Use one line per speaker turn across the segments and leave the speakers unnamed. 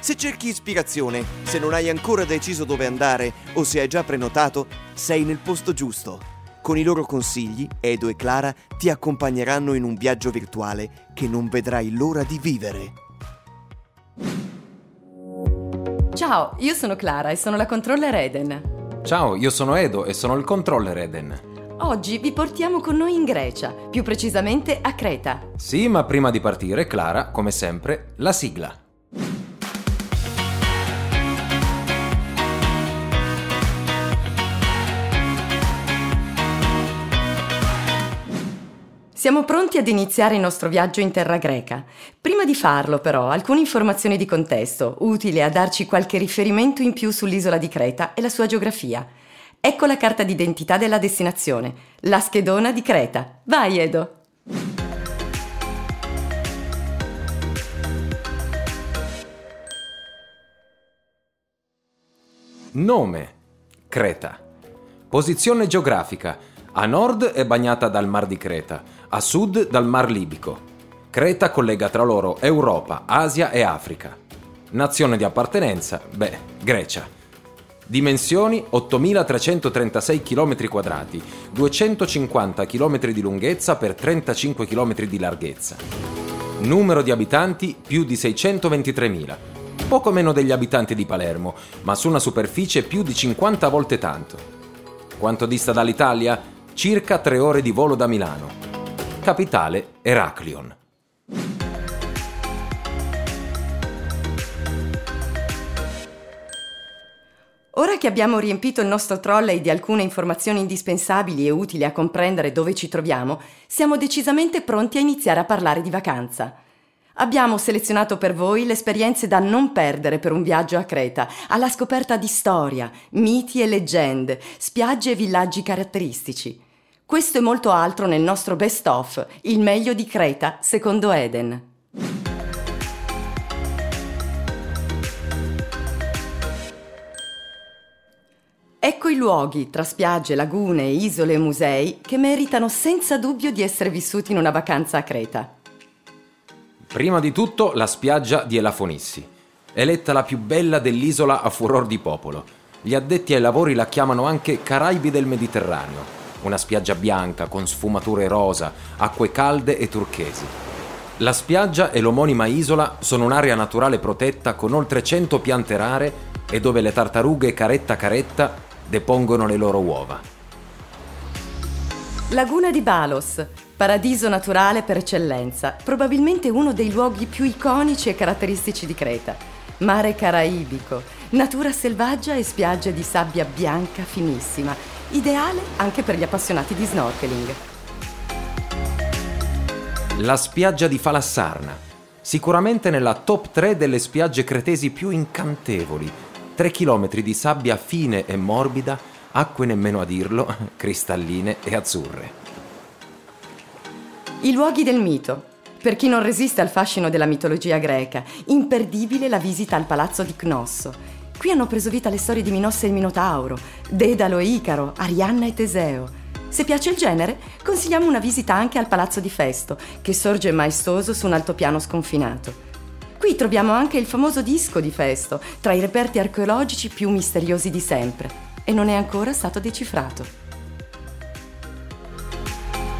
Se cerchi ispirazione, se non hai ancora deciso dove andare o se hai già prenotato, sei nel posto giusto. Con i loro consigli, Edo e Clara ti accompagneranno in un viaggio virtuale che non vedrai l'ora di vivere.
Ciao, io sono Clara e sono la controller Eden.
Ciao, io sono Edo e sono il controller Eden.
Oggi vi portiamo con noi in Grecia, più precisamente a Creta.
Sì, ma prima di partire, Clara, come sempre, la sigla.
Siamo pronti ad iniziare il nostro viaggio in terra greca. Prima di farlo, però, alcune informazioni di contesto, utili a darci qualche riferimento in più sull'isola di Creta e la sua geografia. Ecco la carta d'identità della destinazione, la schedona di Creta. Vai, Edo!
Nome: Creta. Posizione geografica: a nord è bagnata dal Mar di Creta a sud dal Mar Libico. Creta collega tra loro Europa, Asia e Africa. Nazione di appartenenza? Beh, Grecia. Dimensioni 8.336 km2, 250 km di lunghezza per 35 km di larghezza. Numero di abitanti più di 623.000, poco meno degli abitanti di Palermo, ma su una superficie più di 50 volte tanto. Quanto dista dall'Italia? Circa 3 ore di volo da Milano capitale Eraclion.
Ora che abbiamo riempito il nostro trolley di alcune informazioni indispensabili e utili a comprendere dove ci troviamo, siamo decisamente pronti a iniziare a parlare di vacanza. Abbiamo selezionato per voi le esperienze da non perdere per un viaggio a Creta, alla scoperta di storia, miti e leggende, spiagge e villaggi caratteristici. Questo e molto altro nel nostro best of, il meglio di Creta, secondo Eden. Ecco i luoghi, tra spiagge, lagune, isole e musei, che meritano senza dubbio di essere vissuti in una vacanza a Creta.
Prima di tutto la spiaggia di Elafonissi, eletta la più bella dell'isola a furor di popolo. Gli addetti ai lavori la chiamano anche Caraibi del Mediterraneo una spiaggia bianca con sfumature rosa, acque calde e turchesi. La spiaggia e l'omonima isola sono un'area naturale protetta con oltre 100 piante rare e dove le tartarughe caretta caretta depongono le loro uova.
Laguna di Balos, paradiso naturale per eccellenza, probabilmente uno dei luoghi più iconici e caratteristici di Creta. Mare caraibico, natura selvaggia e spiagge di sabbia bianca finissima, ideale anche per gli appassionati di snorkeling.
La spiaggia di Falassarna, sicuramente nella top 3 delle spiagge cretesi più incantevoli. 3 km di sabbia fine e morbida, acque nemmeno a dirlo, cristalline e azzurre.
I luoghi del mito. Per chi non resiste al fascino della mitologia greca, imperdibile la visita al palazzo di Cnosso, Qui hanno preso vita le storie di Minosse e il Minotauro, Dedalo e Icaro, Arianna e Teseo. Se piace il genere, consigliamo una visita anche al Palazzo di Festo, che sorge maestoso su un altopiano sconfinato. Qui troviamo anche il famoso disco di Festo, tra i reperti archeologici più misteriosi di sempre, e non è ancora stato decifrato.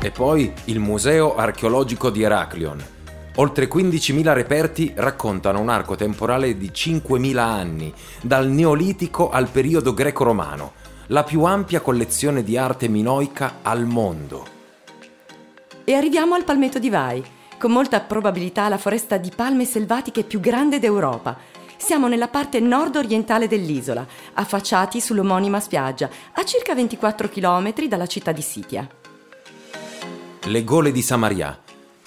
E poi il Museo archeologico di Eraclion, Oltre 15.000 reperti raccontano un arco temporale di 5.000 anni, dal Neolitico al periodo greco-romano, la più ampia collezione di arte minoica al mondo.
E arriviamo al Palmetto di Vai, con molta probabilità la foresta di palme selvatiche più grande d'Europa. Siamo nella parte nord-orientale dell'isola, affacciati sull'omonima spiaggia, a circa 24 km dalla città di Sitia.
Le gole di Samaria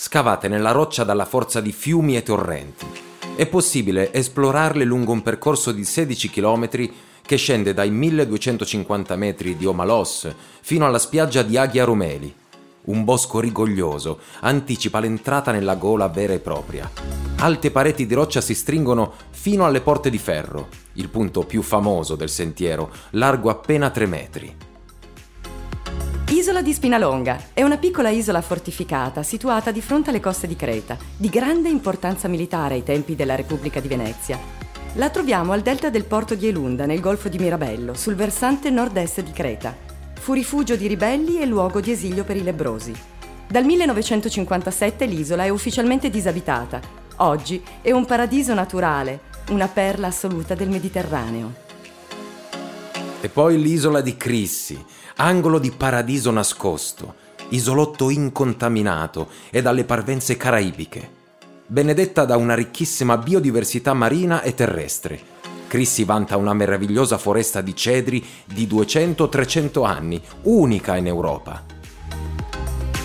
scavate nella roccia dalla forza di fiumi e torrenti. è possibile esplorarle lungo un percorso di 16 km che scende dai 1250 metri di Omalos fino alla spiaggia di Aghia Rumeli. Un bosco rigoglioso anticipa l'entrata nella gola vera e propria. Alte pareti di roccia si stringono fino alle porte di ferro, il punto più famoso del sentiero, largo appena 3 metri.
Isola di Spinalonga è una piccola isola fortificata situata di fronte alle coste di Creta, di grande importanza militare ai tempi della Repubblica di Venezia. La troviamo al delta del porto di Elunda, nel golfo di Mirabello, sul versante nord-est di Creta. Fu rifugio di ribelli e luogo di esilio per i lebrosi. Dal 1957 l'isola è ufficialmente disabitata. Oggi è un paradiso naturale, una perla assoluta del Mediterraneo.
E poi l'isola di Crissi, angolo di paradiso nascosto, isolotto incontaminato e dalle parvenze caraibiche. Benedetta da una ricchissima biodiversità marina e terrestre. Crissi vanta una meravigliosa foresta di cedri di 200-300 anni, unica in Europa.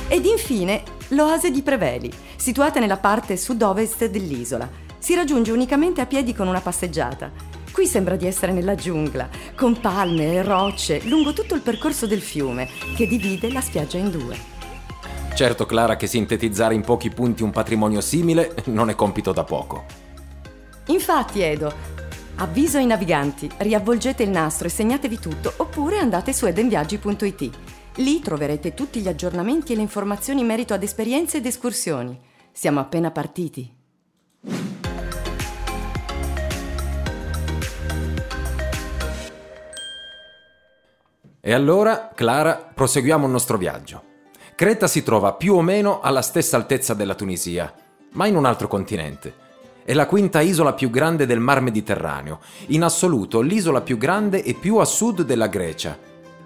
Ed infine l'oasi di Preveli, situata nella parte sud-ovest dell'isola. Si raggiunge unicamente a piedi con una passeggiata. Qui sembra di essere nella giungla, con palme e rocce lungo tutto il percorso del fiume che divide la spiaggia in due.
Certo, Clara, che sintetizzare in pochi punti un patrimonio simile non è compito da poco.
Infatti, Edo, avviso ai naviganti, riavvolgete il nastro e segnatevi tutto, oppure andate su edenviaggi.it. Lì troverete tutti gli aggiornamenti e le informazioni in merito ad esperienze ed escursioni. Siamo appena partiti.
E allora, Clara, proseguiamo il nostro viaggio. Creta si trova più o meno alla stessa altezza della Tunisia, ma in un altro continente. È la quinta isola più grande del Mar Mediterraneo, in assoluto l'isola più grande e più a sud della Grecia.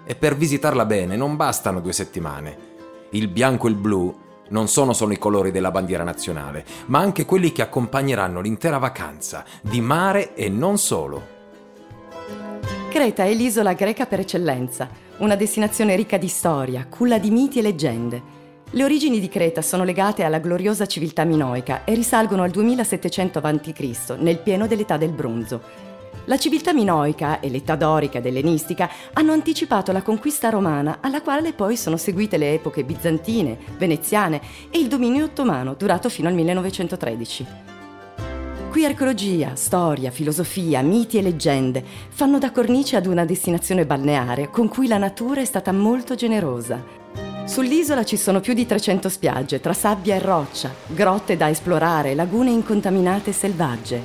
E per visitarla bene non bastano due settimane. Il bianco e il blu non sono solo i colori della bandiera nazionale, ma anche quelli che accompagneranno l'intera vacanza, di mare e non solo.
Creta è l'isola greca per eccellenza, una destinazione ricca di storia, culla di miti e leggende. Le origini di Creta sono legate alla gloriosa civiltà minoica e risalgono al 2700 a.C., nel pieno dell'età del bronzo. La civiltà minoica e l'età dorica ed ellenistica hanno anticipato la conquista romana, alla quale poi sono seguite le epoche bizantine, veneziane e il dominio ottomano, durato fino al 1913. Qui archeologia, storia, filosofia, miti e leggende fanno da cornice ad una destinazione balneare con cui la natura è stata molto generosa. Sull'isola ci sono più di 300 spiagge, tra sabbia e roccia, grotte da esplorare, lagune incontaminate e selvagge.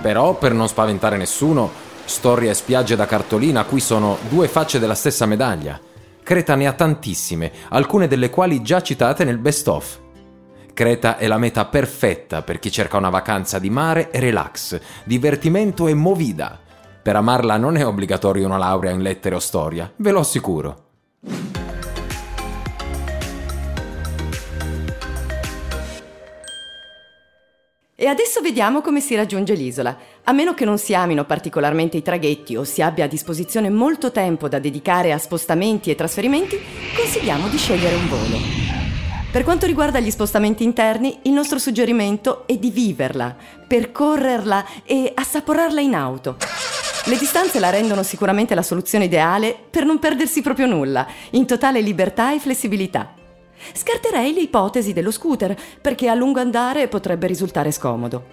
Però, per non spaventare nessuno, storia e spiagge da cartolina qui sono due facce della stessa medaglia. Creta ne ha tantissime, alcune delle quali già citate nel best of. Creta è la meta perfetta per chi cerca una vacanza di mare e relax, divertimento e movida. Per amarla non è obbligatorio una laurea in lettere o storia, ve lo assicuro.
E adesso vediamo come si raggiunge l'isola. A meno che non si amino particolarmente i traghetti o si abbia a disposizione molto tempo da dedicare a spostamenti e trasferimenti, consigliamo di scegliere un volo. Per quanto riguarda gli spostamenti interni, il nostro suggerimento è di viverla, percorrerla e assaporarla in auto. Le distanze la rendono sicuramente la soluzione ideale per non perdersi proprio nulla, in totale libertà e flessibilità. Scarterei l'ipotesi dello scooter, perché a lungo andare potrebbe risultare scomodo.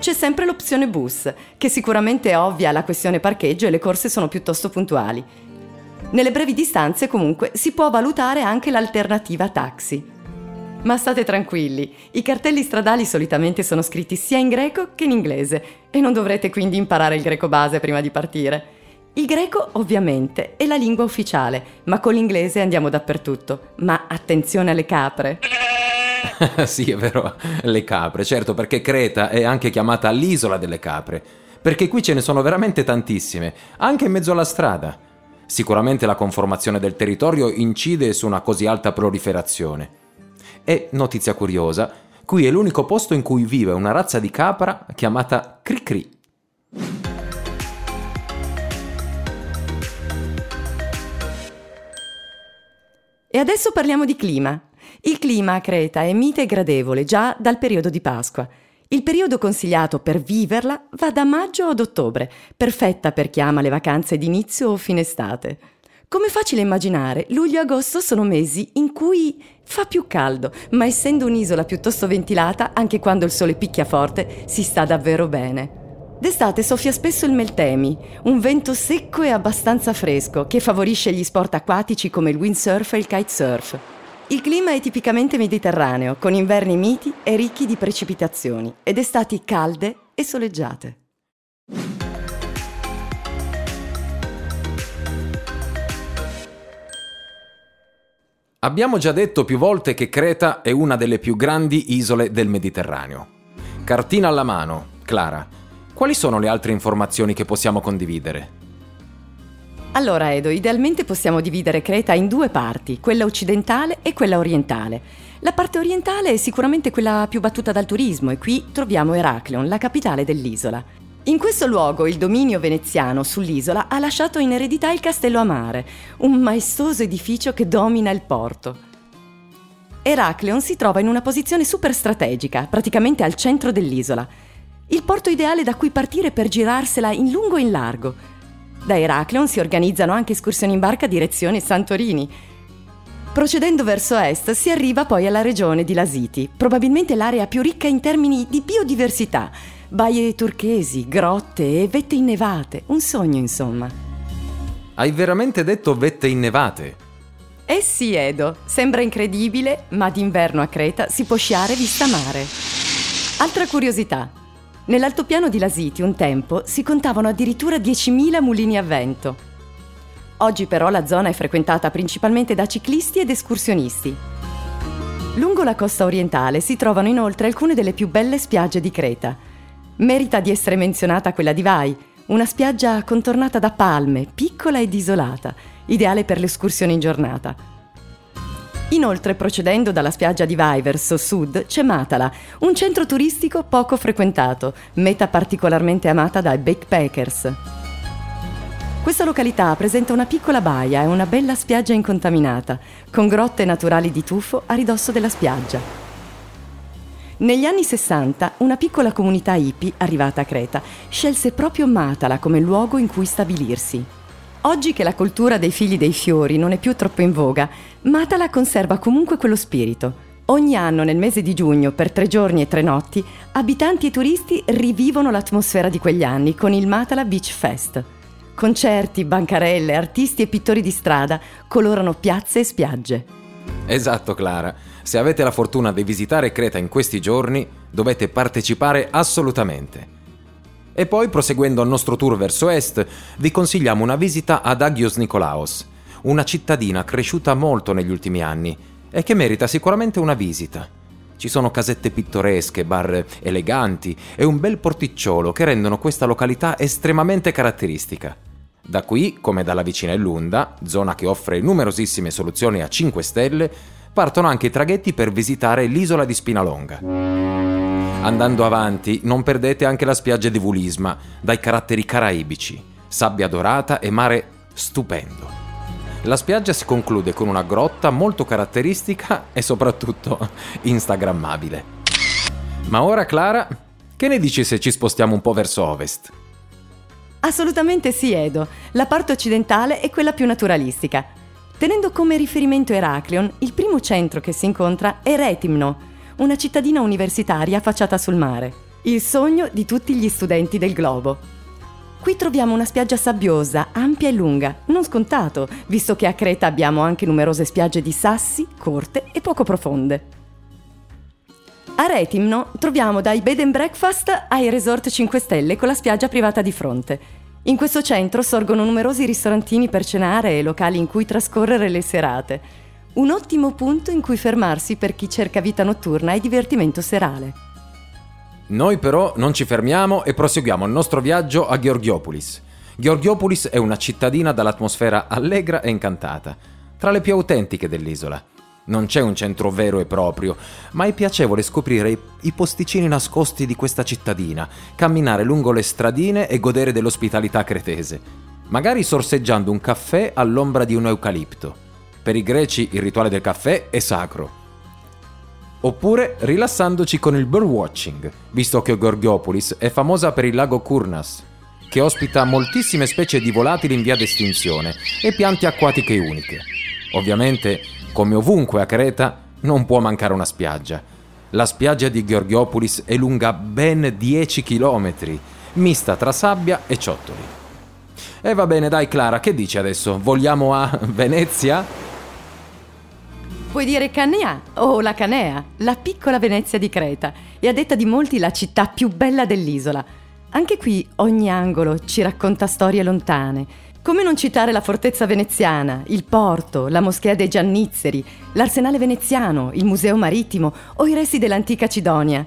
C'è sempre l'opzione bus, che sicuramente ovvia la questione parcheggio e le corse sono piuttosto puntuali. Nelle brevi distanze comunque si può valutare anche l'alternativa taxi. Ma state tranquilli, i cartelli stradali solitamente sono scritti sia in greco che in inglese e non dovrete quindi imparare il greco base prima di partire. Il greco ovviamente è la lingua ufficiale, ma con l'inglese andiamo dappertutto. Ma attenzione alle capre.
sì, è vero, le capre, certo, perché Creta è anche chiamata l'isola delle capre, perché qui ce ne sono veramente tantissime, anche in mezzo alla strada. Sicuramente la conformazione del territorio incide su una così alta proliferazione. E, notizia curiosa, qui è l'unico posto in cui vive una razza di capra chiamata Cricri.
E adesso parliamo di clima. Il clima a Creta è mite e gradevole già dal periodo di Pasqua. Il periodo consigliato per viverla va da maggio ad ottobre, perfetta per chi ama le vacanze d'inizio o fine estate. Come facile immaginare, luglio e agosto sono mesi in cui fa più caldo, ma essendo un'isola piuttosto ventilata, anche quando il sole picchia forte, si sta davvero bene. D'estate soffia spesso il meltemi, un vento secco e abbastanza fresco che favorisce gli sport acquatici come il windsurf e il kitesurf. Il clima è tipicamente mediterraneo, con inverni miti e ricchi di precipitazioni ed estati calde e soleggiate.
Abbiamo già detto più volte che Creta è una delle più grandi isole del Mediterraneo. Cartina alla mano, Clara, quali sono le altre informazioni che possiamo condividere?
Allora, Edo, idealmente possiamo dividere Creta in due parti, quella occidentale e quella orientale. La parte orientale è sicuramente quella più battuta dal turismo e qui troviamo Eraclion, la capitale dell'isola. In questo luogo il dominio veneziano sull'isola ha lasciato in eredità il Castello a Mare, un maestoso edificio che domina il porto. Eraclion si trova in una posizione super strategica, praticamente al centro dell'isola il porto ideale da cui partire per girarsela in lungo e in largo. Da Eracleon si organizzano anche escursioni in barca direzione Santorini. Procedendo verso est si arriva poi alla regione di Lasiti, probabilmente l'area più ricca in termini di biodiversità. Baie turchesi, grotte e vette innevate, un sogno insomma.
Hai veramente detto vette innevate?
Eh sì, Edo, sembra incredibile, ma d'inverno a Creta si può sciare vista mare. Altra curiosità, Nell'altopiano di Lasiti un tempo si contavano addirittura 10.000 mulini a vento. Oggi però la zona è frequentata principalmente da ciclisti ed escursionisti. Lungo la costa orientale si trovano inoltre alcune delle più belle spiagge di Creta. Merita di essere menzionata quella di Vai, una spiaggia contornata da palme, piccola ed isolata, ideale per l'escursione in giornata. Inoltre, procedendo dalla spiaggia di Vai verso sud, c'è Matala, un centro turistico poco frequentato, meta particolarmente amata dai backpackers. Questa località presenta una piccola baia e una bella spiaggia incontaminata, con grotte naturali di tufo a ridosso della spiaggia. Negli anni 60 una piccola comunità hippie, arrivata a Creta, scelse proprio Matala come luogo in cui stabilirsi. Oggi che la cultura dei figli dei fiori non è più troppo in voga, Matala conserva comunque quello spirito. Ogni anno nel mese di giugno, per tre giorni e tre notti, abitanti e turisti rivivono l'atmosfera di quegli anni con il Matala Beach Fest. Concerti, bancarelle, artisti e pittori di strada colorano piazze e spiagge.
Esatto, Clara. Se avete la fortuna di visitare Creta in questi giorni, dovete partecipare assolutamente. E poi, proseguendo il nostro tour verso est, vi consigliamo una visita ad Agios Nikolaos, una cittadina cresciuta molto negli ultimi anni e che merita sicuramente una visita. Ci sono casette pittoresche, bar eleganti e un bel porticciolo che rendono questa località estremamente caratteristica. Da qui, come dalla vicina Lunda, zona che offre numerosissime soluzioni a 5 stelle, partono anche i traghetti per visitare l'isola di Spinalonga. Andando avanti, non perdete anche la spiaggia di Vulisma, dai caratteri caraibici, sabbia dorata e mare stupendo. La spiaggia si conclude con una grotta molto caratteristica e soprattutto instagrammabile. Ma ora, Clara, che ne dici se ci spostiamo un po' verso ovest?
Assolutamente sì, Edo. La parte occidentale è quella più naturalistica. Tenendo come riferimento Eraclion, il primo centro che si incontra è Retimno, una cittadina universitaria affacciata sul mare, il sogno di tutti gli studenti del globo. Qui troviamo una spiaggia sabbiosa, ampia e lunga, non scontato, visto che a Creta abbiamo anche numerose spiagge di sassi, corte e poco profonde. A Retimno troviamo dai bed and breakfast ai resort 5 stelle con la spiaggia privata di fronte. In questo centro sorgono numerosi ristorantini per cenare e locali in cui trascorrere le serate un ottimo punto in cui fermarsi per chi cerca vita notturna e divertimento serale.
Noi però non ci fermiamo e proseguiamo il nostro viaggio a Georgiopolis. Georgiopolis è una cittadina dall'atmosfera allegra e incantata, tra le più autentiche dell'isola. Non c'è un centro vero e proprio, ma è piacevole scoprire i, posticini nascosti di questa cittadina, camminare lungo le stradine e godere dell'ospitalità cretese, magari sorseggiando un caffè all'ombra di un eucalipto. Per i greci il rituale del caffè è sacro. Oppure rilassandoci con il birdwatching, visto che Gorgiopolis è famosa per il lago Kurnas, che ospita moltissime specie di volatili in via d'estinzione e piante acquatiche uniche. Ovviamente, come ovunque a Creta, non può mancare una spiaggia. La spiaggia di Georgiopolis è lunga ben 10 km, mista tra sabbia e ciottoli. E va bene, dai Clara, che dici adesso? Vogliamo a Venezia?
Puoi dire Canea o la Canea, la piccola Venezia di Creta, e a detta di molti la città più bella dell'isola. Anche qui ogni angolo ci racconta storie lontane. Come non citare la fortezza veneziana, il porto, la moschea dei Giannizzeri, l'arsenale veneziano, il museo marittimo o i resti dell'antica Cidonia?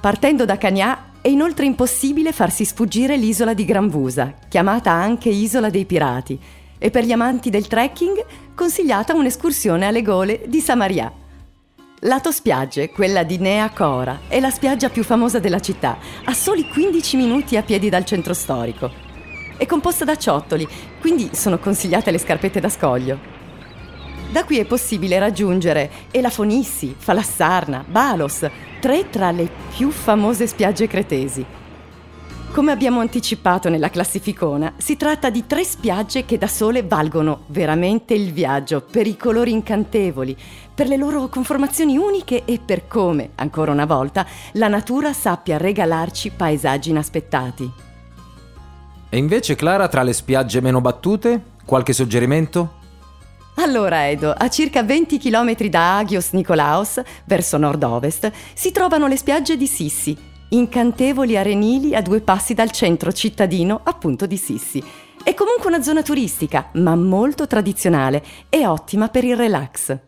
Partendo da Cagna è inoltre impossibile farsi sfuggire l'isola di Granvusa, chiamata anche Isola dei Pirati, e per gli amanti del trekking consigliata un'escursione alle gole di Samaria. Lato spiagge, quella di Nea Cora, è la spiaggia più famosa della città, a soli 15 minuti a piedi dal centro storico. È composta da ciottoli, quindi sono consigliate le scarpette da scoglio. Da qui è possibile raggiungere Elafonissi, Falassarna, Balos, tre tra le più famose spiagge cretesi. Come abbiamo anticipato nella classificona, si tratta di tre spiagge che da sole valgono veramente il viaggio per i colori incantevoli, per le loro conformazioni uniche e per come, ancora una volta, la natura sappia regalarci paesaggi inaspettati.
E invece Clara, tra le spiagge meno battute, qualche suggerimento?
Allora, Edo, a circa 20 km da Agios Nikolaos, verso nord-ovest, si trovano le spiagge di Sissi, incantevoli arenili a due passi dal centro cittadino, appunto di Sissi. È comunque una zona turistica, ma molto tradizionale e ottima per il relax.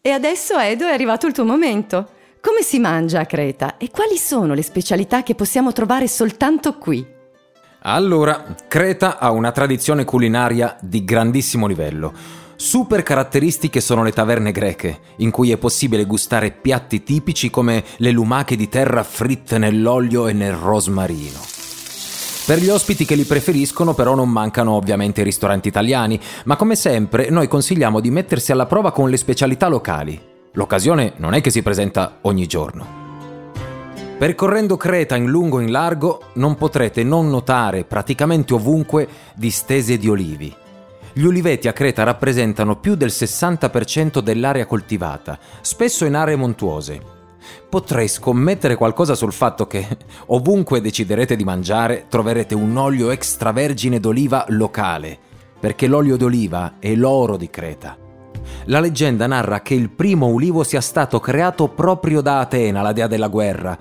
E adesso, Edo, è arrivato il tuo momento. Come si mangia a Creta e quali sono le specialità che possiamo trovare soltanto qui?
Allora, Creta ha una tradizione culinaria di grandissimo livello. Super caratteristiche sono le taverne greche, in cui è possibile gustare piatti tipici come le lumache di terra fritte nell'olio e nel rosmarino. Per gli ospiti che li preferiscono però non mancano ovviamente i ristoranti italiani, ma come sempre noi consigliamo di mettersi alla prova con le specialità locali. L'occasione non è che si presenta ogni giorno. Percorrendo Creta in lungo e in largo non potrete non notare praticamente ovunque distese di olivi. Gli uliveti a Creta rappresentano più del 60% dell'area coltivata, spesso in aree montuose. Potrei scommettere qualcosa sul fatto che ovunque deciderete di mangiare troverete un olio extravergine d'oliva locale, perché l'olio d'oliva è l'oro di Creta. La leggenda narra che il primo ulivo sia stato creato proprio da Atena, la dea della guerra.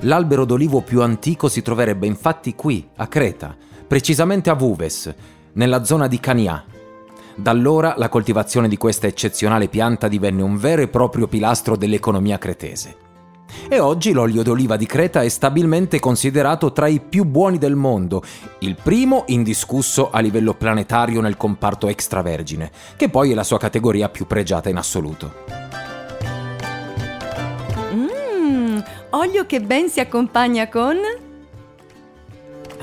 L'albero d'olivo più antico si troverebbe infatti qui, a Creta, precisamente a Vuves, nella zona di Cania. Da allora la coltivazione di questa eccezionale pianta divenne un vero e proprio pilastro dell'economia cretese e oggi l'olio d'oliva di Creta è stabilmente considerato tra i più buoni del mondo, il primo indiscusso a livello planetario nel comparto extravergine, che poi è la sua categoria più pregiata in assoluto.
Mmm, olio che ben si accompagna con...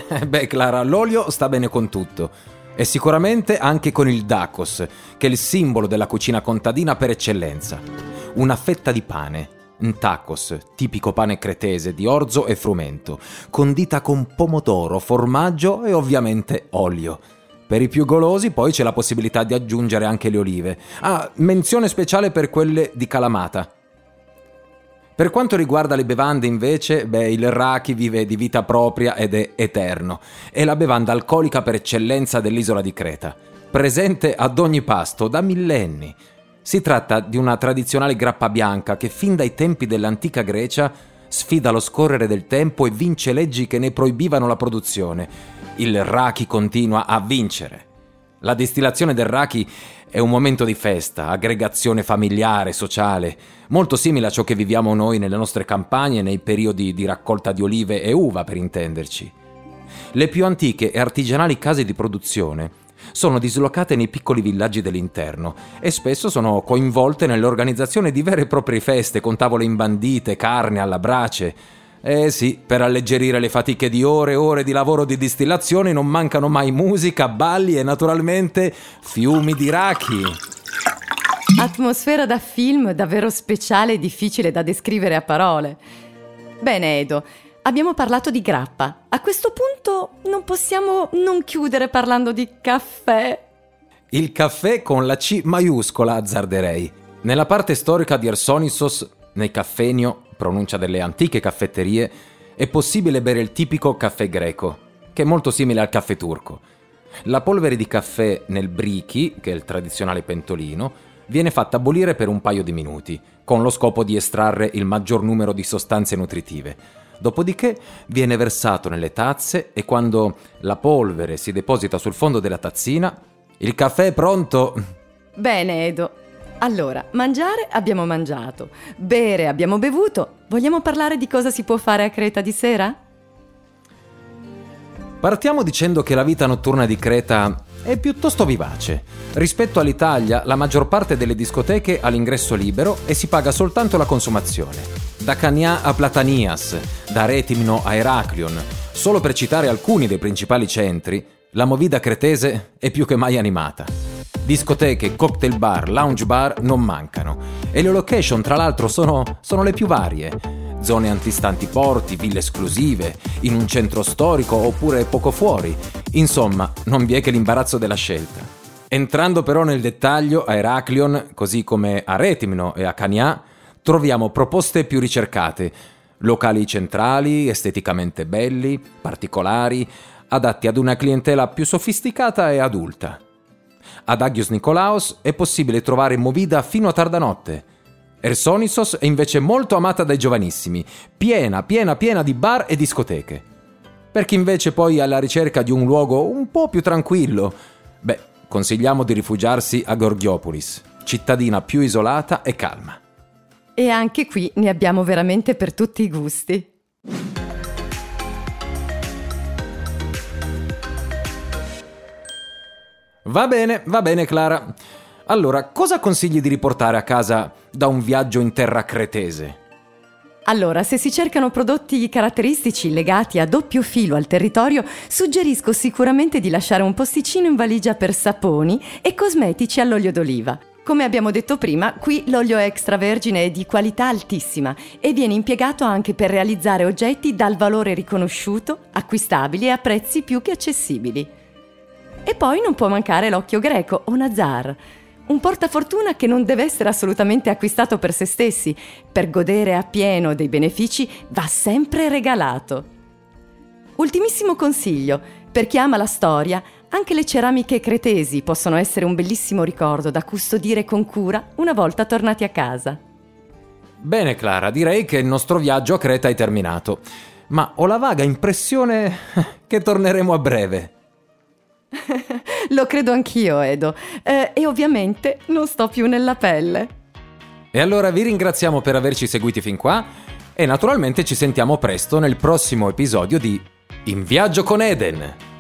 Beh, Clara, l'olio sta bene con tutto. E sicuramente anche con il Dacos, che è il simbolo della cucina contadina per eccellenza. Una fetta di pane, un tacos, tipico pane cretese di orzo e frumento, condita con pomodoro, formaggio e ovviamente olio. Per i più golosi poi c'è la possibilità di aggiungere anche le olive. Ah, menzione speciale per quelle di Calamata. Per quanto riguarda le bevande invece, beh, il raki vive di vita propria ed è eterno. È la bevanda alcolica per eccellenza dell'isola di Creta, presente ad ogni pasto da millenni. Si tratta di una tradizionale grappa bianca che fin dai tempi dell'antica Grecia sfida lo scorrere del tempo e vince leggi che ne proibivano la produzione. Il raki continua a vincere. La distillazione del raki è un momento di festa, aggregazione familiare, sociale, molto simile a ciò che viviamo noi nelle nostre campagne nei periodi di raccolta di olive e uva, per intenderci. Le più antiche e artigianali case di produzione sono dislocate nei piccoli villaggi dell'interno e spesso sono coinvolte nell'organizzazione di vere e proprie feste con tavole imbandite, carne alla brace. Eh sì, per alleggerire le fatiche di ore e ore di lavoro di distillazione non mancano mai musica, balli e naturalmente fiumi di raki.
Atmosfera da film davvero speciale e difficile da descrivere a parole. Bene, Edo, abbiamo parlato di grappa. A questo punto non possiamo non chiudere parlando di caffè.
Il caffè con la C maiuscola, azzarderei. Nella parte storica di Ersonissos, nei caffenio, pronuncia delle antiche caffetterie, è possibile bere il tipico caffè greco, che è molto simile al caffè turco. La polvere di caffè nel brichi, che è il tradizionale pentolino, viene fatta bollire per un paio di minuti, con lo scopo di estrarre il maggior numero di sostanze nutritive. Dopodiché viene versato nelle tazze e quando la polvere si deposita sul fondo della tazzina, il caffè è pronto.
Bene, Edo. Allora, mangiare abbiamo mangiato, bere abbiamo bevuto. Vogliamo parlare di cosa si può fare a Creta di sera?
Partiamo dicendo che la vita notturna di Creta è piuttosto vivace. Rispetto all'Italia, la maggior parte delle discoteche ha l'ingresso libero e si paga soltanto la consumazione. Da Cania a Platanias, da Retimno a Heraklion, solo per citare alcuni dei principali centri, la movida cretese è più che mai animata. Discoteche, cocktail bar, lounge bar non mancano e le location tra l'altro sono, sono le più varie zone antistanti porti, ville esclusive, in un centro storico oppure poco fuori. Insomma, non vi è che l'imbarazzo della scelta. Entrando però nel dettaglio, a Heraklion, così come a Retimno e a Cania, troviamo proposte più ricercate, locali centrali, esteticamente belli, particolari, adatti ad una clientela più sofisticata e adulta. Ad Agios Nikolaos è possibile trovare movida fino a tarda notte, Ersonisos è invece molto amata dai giovanissimi, piena, piena, piena di bar e discoteche. Per chi invece poi è alla ricerca di un luogo un po' più tranquillo, beh, consigliamo di rifugiarsi a Gorgiopolis, cittadina più isolata e calma.
E anche qui ne abbiamo veramente per tutti i gusti.
Va bene, va bene Clara. Allora, cosa consigli di riportare a casa da un viaggio in terra cretese?
Allora, se si cercano prodotti caratteristici legati a doppio filo al territorio, suggerisco sicuramente di lasciare un posticino in valigia per saponi e cosmetici all'olio d'oliva. Come abbiamo detto prima, qui l'olio extravergine è di qualità altissima e viene impiegato anche per realizzare oggetti dal valore riconosciuto, acquistabili e a prezzi più che accessibili. E poi non può mancare l'occhio greco o nazar un portafortuna che non deve essere assolutamente acquistato per se stessi, per godere appieno dei benefici va sempre regalato. Ultimissimo consiglio, per chi ama la storia, anche le ceramiche cretesi possono essere un bellissimo ricordo da custodire con cura una volta tornati a casa.
Bene Clara, direi che il nostro viaggio a Creta è terminato, ma ho la vaga impressione che torneremo a breve.
Lo credo anch'io, Edo. Eh, e ovviamente non sto più nella pelle.
E allora vi ringraziamo per averci seguiti fin qua e naturalmente ci sentiamo presto nel prossimo episodio di In viaggio con Eden.